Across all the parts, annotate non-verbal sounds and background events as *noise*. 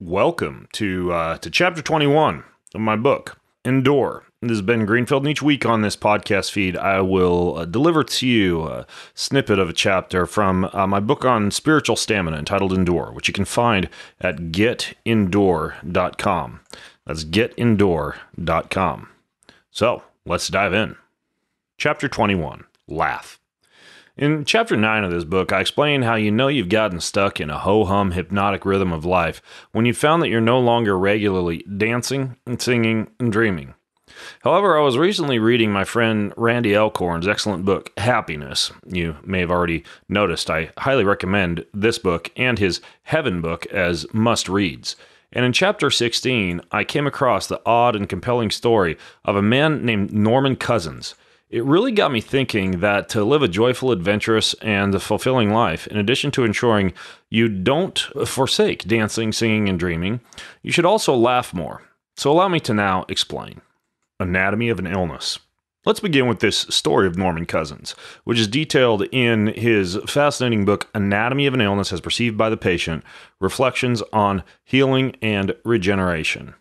Welcome to uh, to chapter 21 of my book, Endure. This is Ben Greenfield, and each week on this podcast feed, I will uh, deliver to you a snippet of a chapter from uh, my book on spiritual stamina entitled Endure, which you can find at getendure.com. That's getendure.com. So let's dive in. Chapter 21 Laugh. In chapter 9 of this book, I explain how you know you've gotten stuck in a ho hum hypnotic rhythm of life when you found that you're no longer regularly dancing and singing and dreaming. However, I was recently reading my friend Randy Alcorn's excellent book, Happiness. You may have already noticed I highly recommend this book and his Heaven book as must reads. And in chapter 16, I came across the odd and compelling story of a man named Norman Cousins it really got me thinking that to live a joyful, adventurous, and fulfilling life, in addition to ensuring you don't forsake dancing, singing, and dreaming, you should also laugh more. So allow me to now explain. Anatomy of an illness. Let's begin with this story of Norman Cousins, which is detailed in his fascinating book, Anatomy of an Illness as Perceived by the Patient Reflections on Healing and Regeneration.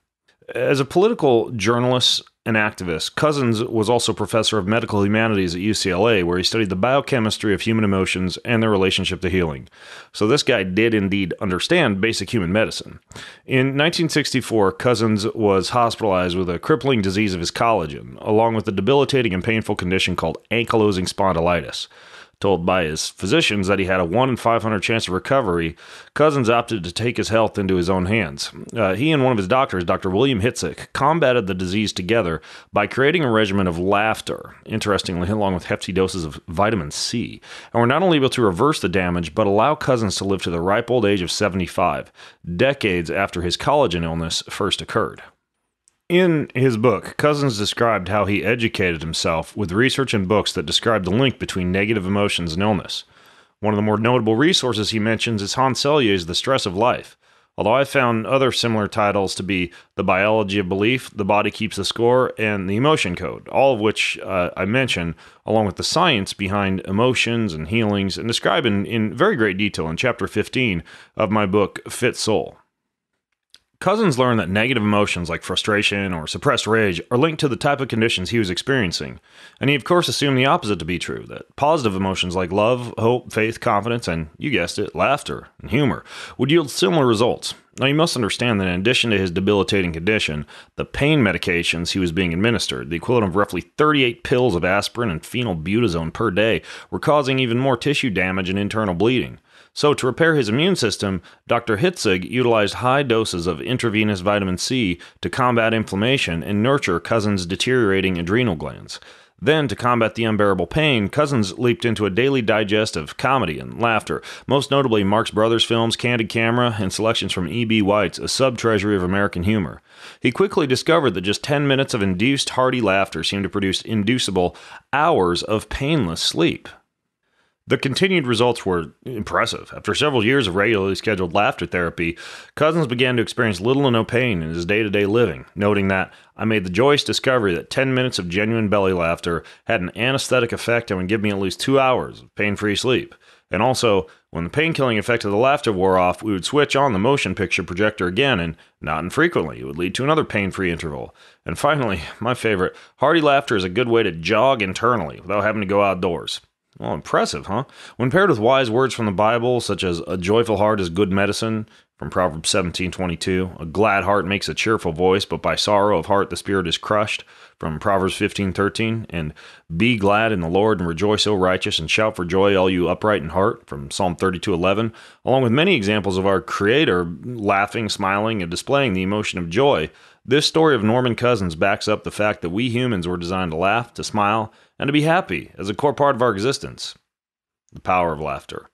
As a political journalist and activist, Cousins was also professor of medical humanities at UCLA, where he studied the biochemistry of human emotions and their relationship to healing. So this guy did indeed understand basic human medicine. In 1964, Cousins was hospitalized with a crippling disease of his collagen, along with a debilitating and painful condition called ankylosing spondylitis told by his physicians that he had a 1 in 500 chance of recovery, Cousins opted to take his health into his own hands. Uh, he and one of his doctors, Dr. William Hitzig, combated the disease together by creating a regimen of laughter, interestingly, along with hefty doses of vitamin C, and were not only able to reverse the damage, but allow Cousins to live to the ripe old age of 75, decades after his collagen illness first occurred. In his book, Cousins described how he educated himself with research and books that describe the link between negative emotions and illness. One of the more notable resources he mentions is Hans Selye's The Stress of Life. Although I found other similar titles to be The Biology of Belief, The Body Keeps the Score, and The Emotion Code, all of which uh, I mention, along with the science behind emotions and healings, and describe in, in very great detail in chapter 15 of my book, Fit Soul. Cousins learned that negative emotions like frustration or suppressed rage are linked to the type of conditions he was experiencing, and he, of course, assumed the opposite to be true that positive emotions like love, hope, faith, confidence, and, you guessed it, laughter and humor would yield similar results. Now, you must understand that in addition to his debilitating condition, the pain medications he was being administered, the equivalent of roughly 38 pills of aspirin and phenylbutazone per day, were causing even more tissue damage and internal bleeding. So, to repair his immune system, Dr. Hitzig utilized high doses of intravenous vitamin C to combat inflammation and nurture Cousins' deteriorating adrenal glands. Then, to combat the unbearable pain, Cousins leaped into a daily digest of comedy and laughter, most notably Marx Brothers films, Candid Camera, and selections from E.B. White's A Subtreasury of American Humor. He quickly discovered that just 10 minutes of induced hearty laughter seemed to produce inducible hours of painless sleep. The continued results were impressive. After several years of regularly scheduled laughter therapy, Cousins began to experience little or no pain in his day to day living, noting that I made the joyous discovery that 10 minutes of genuine belly laughter had an anesthetic effect and would give me at least two hours of pain free sleep. And also, when the pain killing effect of the laughter wore off, we would switch on the motion picture projector again, and not infrequently, it would lead to another pain free interval. And finally, my favorite, hearty laughter is a good way to jog internally without having to go outdoors. Well, impressive, huh? When paired with wise words from the Bible, such as a joyful heart is good medicine, from Proverbs 17:22, a glad heart makes a cheerful voice, but by sorrow of heart the spirit is crushed, from Proverbs 15:13, and be glad in the Lord and rejoice, O righteous, and shout for joy, all you upright in heart, from Psalm 32:11, along with many examples of our Creator laughing, smiling, and displaying the emotion of joy. This story of Norman Cousins backs up the fact that we humans were designed to laugh, to smile, and to be happy as a core part of our existence. The power of laughter.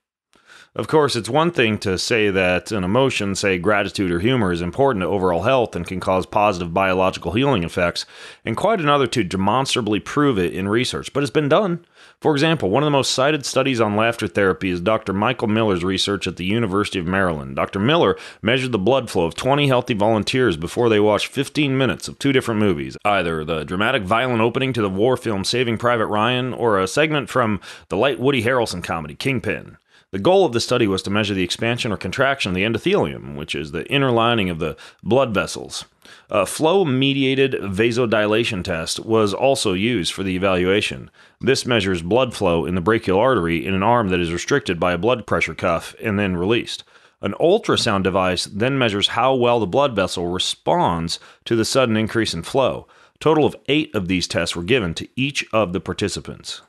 Of course, it's one thing to say that an emotion, say gratitude or humor, is important to overall health and can cause positive biological healing effects, and quite another to demonstrably prove it in research, but it's been done. For example, one of the most cited studies on laughter therapy is Dr. Michael Miller's research at the University of Maryland. Dr. Miller measured the blood flow of 20 healthy volunteers before they watched 15 minutes of two different movies, either the dramatic violent opening to the war film Saving Private Ryan or a segment from the light Woody Harrelson comedy Kingpin. The goal of the study was to measure the expansion or contraction of the endothelium, which is the inner lining of the blood vessels. A flow mediated vasodilation test was also used for the evaluation. This measures blood flow in the brachial artery in an arm that is restricted by a blood pressure cuff and then released. An ultrasound device then measures how well the blood vessel responds to the sudden increase in flow. A total of eight of these tests were given to each of the participants.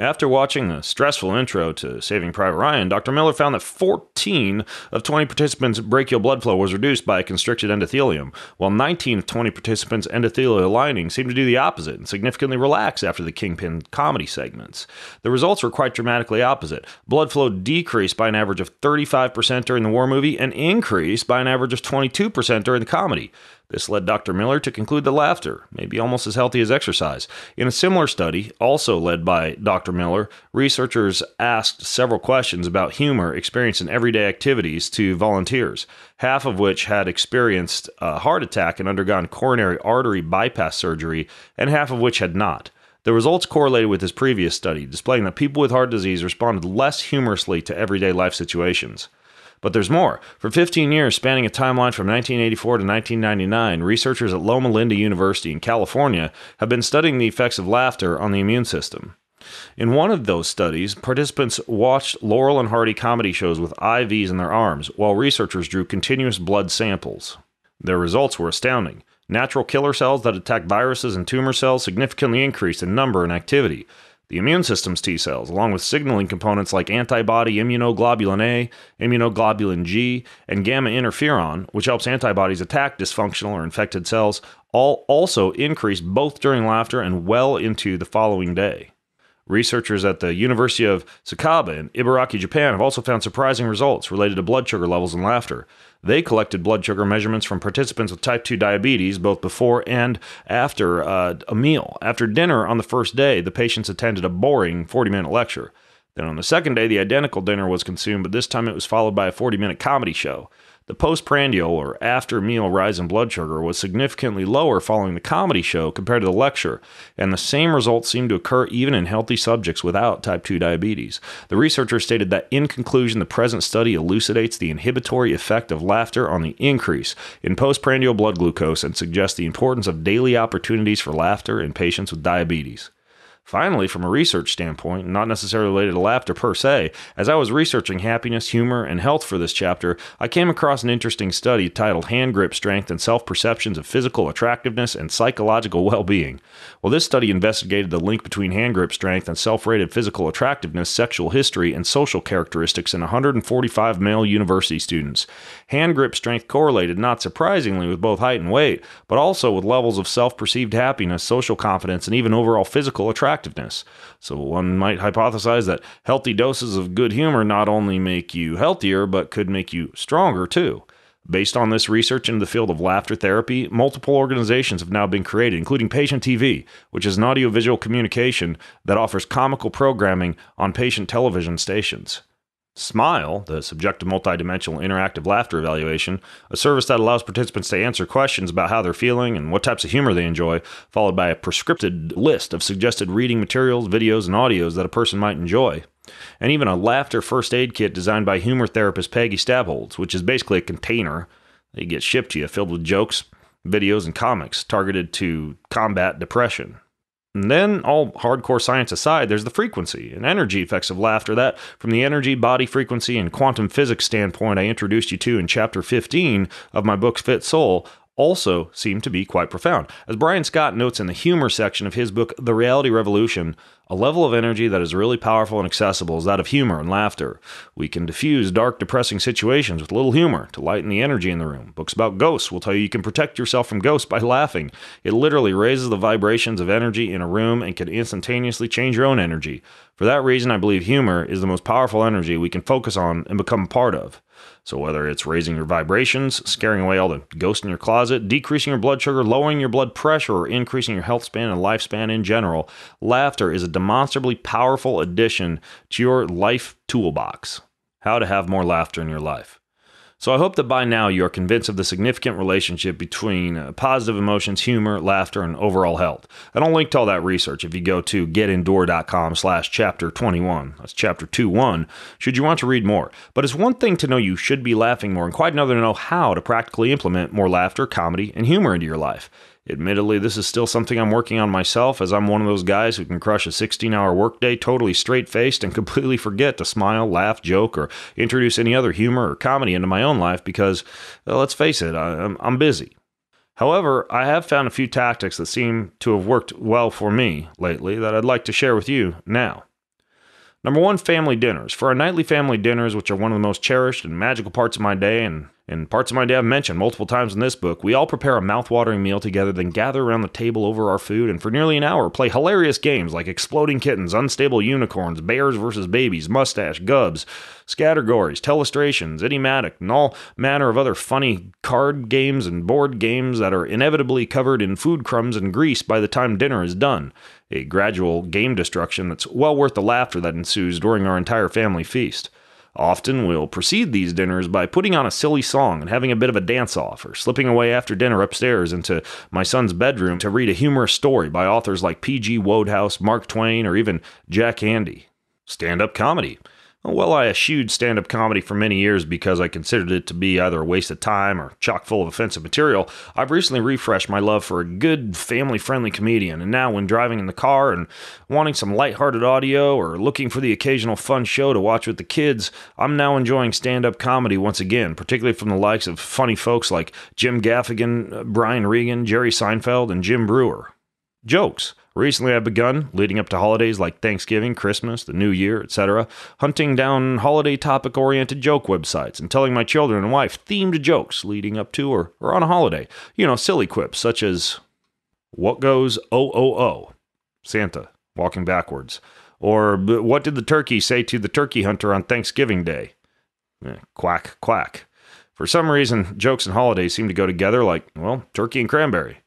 After watching the stressful intro to Saving Private Ryan, Dr. Miller found that 14 of 20 participants' brachial blood flow was reduced by a constricted endothelium, while 19 of 20 participants' endothelial lining seemed to do the opposite and significantly relax after the Kingpin comedy segments. The results were quite dramatically opposite. Blood flow decreased by an average of 35% during the war movie and increased by an average of 22% during the comedy. This led Dr. Miller to conclude that laughter may be almost as healthy as exercise. In a similar study, also led by Dr. Miller, researchers asked several questions about humor experienced in everyday activities to volunteers, half of which had experienced a heart attack and undergone coronary artery bypass surgery, and half of which had not. The results correlated with his previous study, displaying that people with heart disease responded less humorously to everyday life situations. But there's more. For 15 years, spanning a timeline from 1984 to 1999, researchers at Loma Linda University in California have been studying the effects of laughter on the immune system. In one of those studies, participants watched Laurel and Hardy comedy shows with IVs in their arms, while researchers drew continuous blood samples. Their results were astounding. Natural killer cells that attack viruses and tumor cells significantly increased in number and activity. The immune system's T cells, along with signaling components like antibody immunoglobulin A, immunoglobulin G, and gamma interferon, which helps antibodies attack dysfunctional or infected cells, all also increased both during laughter and well into the following day. Researchers at the University of Tsukuba in Ibaraki, Japan have also found surprising results related to blood sugar levels and laughter. They collected blood sugar measurements from participants with type 2 diabetes both before and after uh, a meal. After dinner on the first day, the patients attended a boring 40 minute lecture. Then on the second day, the identical dinner was consumed, but this time it was followed by a 40 minute comedy show. The postprandial or after meal rise in blood sugar was significantly lower following the comedy show compared to the lecture, and the same results seemed to occur even in healthy subjects without type 2 diabetes. The researchers stated that in conclusion, the present study elucidates the inhibitory effect of laughter on the increase in postprandial blood glucose and suggests the importance of daily opportunities for laughter in patients with diabetes. Finally, from a research standpoint, not necessarily related to laughter per se, as I was researching happiness, humor, and health for this chapter, I came across an interesting study titled Hand Grip Strength and Self Perceptions of Physical Attractiveness and Psychological Well Being. Well, this study investigated the link between hand grip strength and self rated physical attractiveness, sexual history, and social characteristics in 145 male university students. Hand grip strength correlated, not surprisingly, with both height and weight, but also with levels of self perceived happiness, social confidence, and even overall physical attractiveness attractiveness. So one might hypothesize that healthy doses of good humor not only make you healthier, but could make you stronger too. Based on this research into the field of laughter therapy, multiple organizations have now been created, including Patient TV, which is an audiovisual communication that offers comical programming on patient television stations. Smile, the subjective multidimensional interactive laughter evaluation, a service that allows participants to answer questions about how they're feeling and what types of humor they enjoy, followed by a prescripted list of suggested reading materials, videos, and audios that a person might enjoy. And even a laughter first aid kit designed by humor therapist Peggy Stabholz, which is basically a container that gets shipped to you filled with jokes, videos, and comics targeted to combat depression. And then, all hardcore science aside, there's the frequency and energy effects of laughter that, from the energy, body frequency, and quantum physics standpoint I introduced you to in chapter 15 of my book Fit Soul, also seem to be quite profound. As Brian Scott notes in the humor section of his book, The Reality Revolution, a level of energy that is really powerful and accessible is that of humor and laughter. We can diffuse dark, depressing situations with a little humor to lighten the energy in the room. Books about ghosts will tell you you can protect yourself from ghosts by laughing. It literally raises the vibrations of energy in a room and can instantaneously change your own energy. For that reason, I believe humor is the most powerful energy we can focus on and become part of. So, whether it's raising your vibrations, scaring away all the ghosts in your closet, decreasing your blood sugar, lowering your blood pressure, or increasing your health span and lifespan in general, laughter is a demonstrably powerful addition to your life toolbox. How to have more laughter in your life. So I hope that by now you are convinced of the significant relationship between uh, positive emotions, humor, laughter, and overall health. And I'll link to all that research if you go to getendure.com slash chapter 21. That's chapter 21, should you want to read more. But it's one thing to know you should be laughing more, and quite another to know how to practically implement more laughter, comedy, and humor into your life. Admittedly, this is still something I'm working on myself, as I'm one of those guys who can crush a 16 hour workday totally straight faced and *laughs* completely forget to smile, laugh, joke, or introduce any other humor or comedy into my own life because, well, let's face it, I'm, I'm busy. However, I have found a few tactics that seem to have worked well for me lately that I'd like to share with you now. Number one, family dinners. For our nightly family dinners, which are one of the most cherished and magical parts of my day and and parts of my I've mentioned multiple times in this book, we all prepare a mouth-watering meal together, then gather around the table over our food, and for nearly an hour play hilarious games like exploding kittens, unstable unicorns, bears versus babies, mustache, gubs, scattergories, telestrations, idiomatic, and all manner of other funny card games and board games that are inevitably covered in food crumbs and grease by the time dinner is done. A gradual game destruction that's well worth the laughter that ensues during our entire family feast. Often we'll precede these dinners by putting on a silly song and having a bit of a dance off, or slipping away after dinner upstairs into my son's bedroom to read a humorous story by authors like P.G. Wodehouse, Mark Twain, or even Jack Handey. Stand up comedy. Well, I eschewed stand up comedy for many years because I considered it to be either a waste of time or chock full of offensive material. I've recently refreshed my love for a good, family friendly comedian, and now when driving in the car and wanting some lighthearted audio or looking for the occasional fun show to watch with the kids, I'm now enjoying stand up comedy once again, particularly from the likes of funny folks like Jim Gaffigan, uh, Brian Regan, Jerry Seinfeld, and Jim Breuer. Jokes. Recently, I've begun, leading up to holidays like Thanksgiving, Christmas, the New Year, etc., hunting down holiday topic oriented joke websites and telling my children and wife themed jokes leading up to or, or on a holiday. You know, silly quips such as, What goes oh? Santa, walking backwards. Or, What did the turkey say to the turkey hunter on Thanksgiving Day? Eh, quack, quack. For some reason, jokes and holidays seem to go together like, well, turkey and cranberry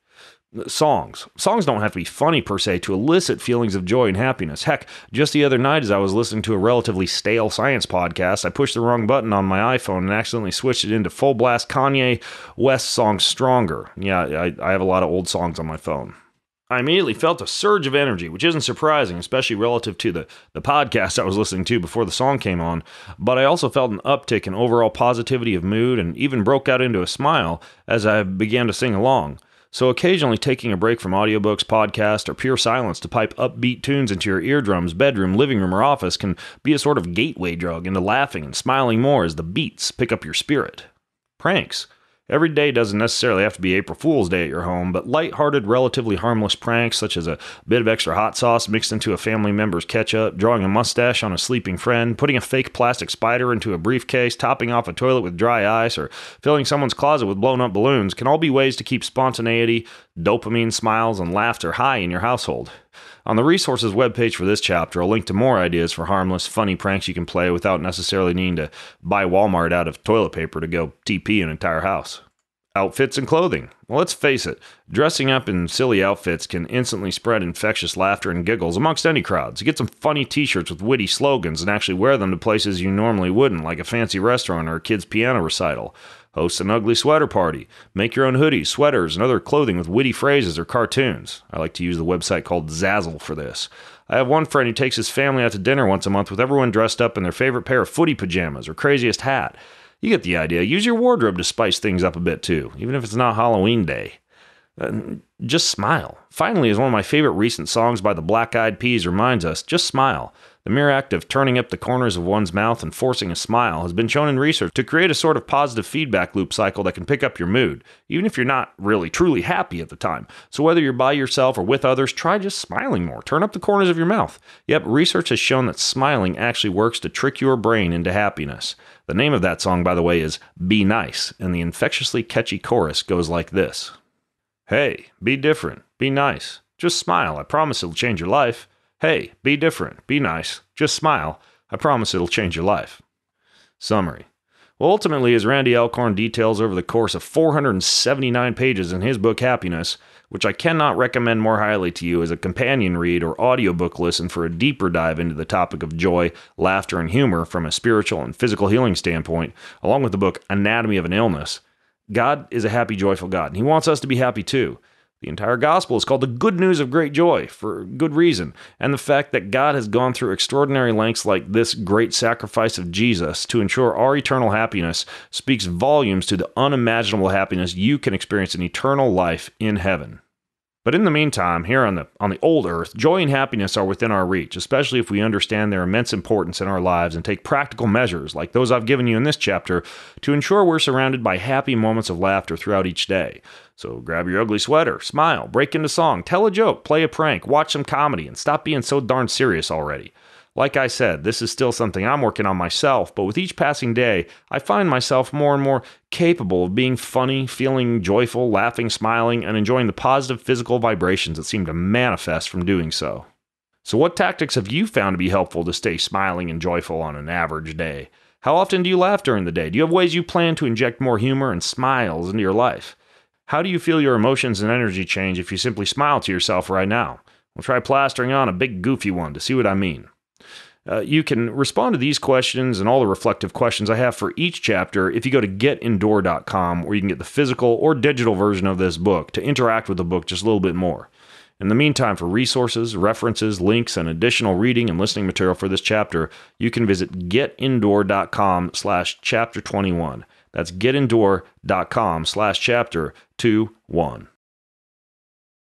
songs. Songs don't have to be funny per se to elicit feelings of joy and happiness. Heck, just the other night as I was listening to a relatively stale science podcast, I pushed the wrong button on my iPhone and accidentally switched it into full blast Kanye West song Stronger. Yeah, I, I have a lot of old songs on my phone. I immediately felt a surge of energy, which isn't surprising, especially relative to the, the podcast I was listening to before the song came on. But I also felt an uptick in overall positivity of mood and even broke out into a smile as I began to sing along. So occasionally taking a break from audiobooks, podcasts, or pure silence to pipe upbeat tunes into your eardrums, bedroom, living room, or office can be a sort of gateway drug into laughing and smiling more as the beats pick up your spirit. Pranks. Every day doesn't necessarily have to be April Fool's Day at your home, but light-hearted, relatively harmless pranks such as a bit of extra hot sauce mixed into a family member's ketchup, drawing a mustache on a sleeping friend, putting a fake plastic spider into a briefcase, topping off a toilet with dry ice, or filling someone's closet with blown up balloons can all be ways to keep spontaneity, dopamine, smiles, and laughter high in your household. On the resources webpage for this chapter, I'll link to more ideas for harmless, funny pranks you can play without necessarily needing to buy Walmart out of toilet paper to go TP an entire house. Outfits and clothing. Well, let's face it, dressing up in silly outfits can instantly spread infectious laughter and giggles amongst any crowds. Get some funny t shirts with witty slogans and actually wear them to places you normally wouldn't, like a fancy restaurant or a kid's piano recital. Host an ugly sweater party. Make your own hoodies, sweaters, and other clothing with witty phrases or cartoons. I like to use the website called Zazzle for this. I have one friend who takes his family out to dinner once a month with everyone dressed up in their favorite pair of footy pajamas or craziest hat. You get the idea. Use your wardrobe to spice things up a bit too, even if it's not Halloween day. Uh, just smile. Finally, as one of my favorite recent songs by the Black Eyed Peas reminds us just smile. The mere act of turning up the corners of one's mouth and forcing a smile has been shown in research to create a sort of positive feedback loop cycle that can pick up your mood, even if you're not really truly happy at the time. So, whether you're by yourself or with others, try just smiling more. Turn up the corners of your mouth. Yep, research has shown that smiling actually works to trick your brain into happiness. The name of that song, by the way, is Be Nice, and the infectiously catchy chorus goes like this Hey, be different, be nice. Just smile, I promise it'll change your life. Hey, be different, be nice, just smile. I promise it'll change your life. Summary. Well, ultimately, as Randy Alcorn details over the course of 479 pages in his book Happiness, which I cannot recommend more highly to you as a companion read or audiobook listen for a deeper dive into the topic of joy, laughter, and humor from a spiritual and physical healing standpoint, along with the book Anatomy of an Illness. God is a happy, joyful God, and He wants us to be happy too. The entire gospel is called the good news of great joy for good reason. And the fact that God has gone through extraordinary lengths like this great sacrifice of Jesus to ensure our eternal happiness speaks volumes to the unimaginable happiness you can experience in eternal life in heaven. But in the meantime, here on the on the old earth, joy and happiness are within our reach, especially if we understand their immense importance in our lives and take practical measures like those I've given you in this chapter to ensure we're surrounded by happy moments of laughter throughout each day. So grab your ugly sweater, smile, break into song, tell a joke, play a prank, watch some comedy, and stop being so darn serious already. Like I said, this is still something I'm working on myself, but with each passing day, I find myself more and more capable of being funny, feeling joyful, laughing, smiling, and enjoying the positive physical vibrations that seem to manifest from doing so. So, what tactics have you found to be helpful to stay smiling and joyful on an average day? How often do you laugh during the day? Do you have ways you plan to inject more humor and smiles into your life? How do you feel your emotions and energy change if you simply smile to yourself right now? We'll try plastering on a big goofy one to see what I mean. Uh, you can respond to these questions and all the reflective questions I have for each chapter if you go to getendure.com, where you can get the physical or digital version of this book to interact with the book just a little bit more. In the meantime, for resources, references, links, and additional reading and listening material for this chapter, you can visit getendure.com slash chapter 21. That's getendure.com slash chapter 21.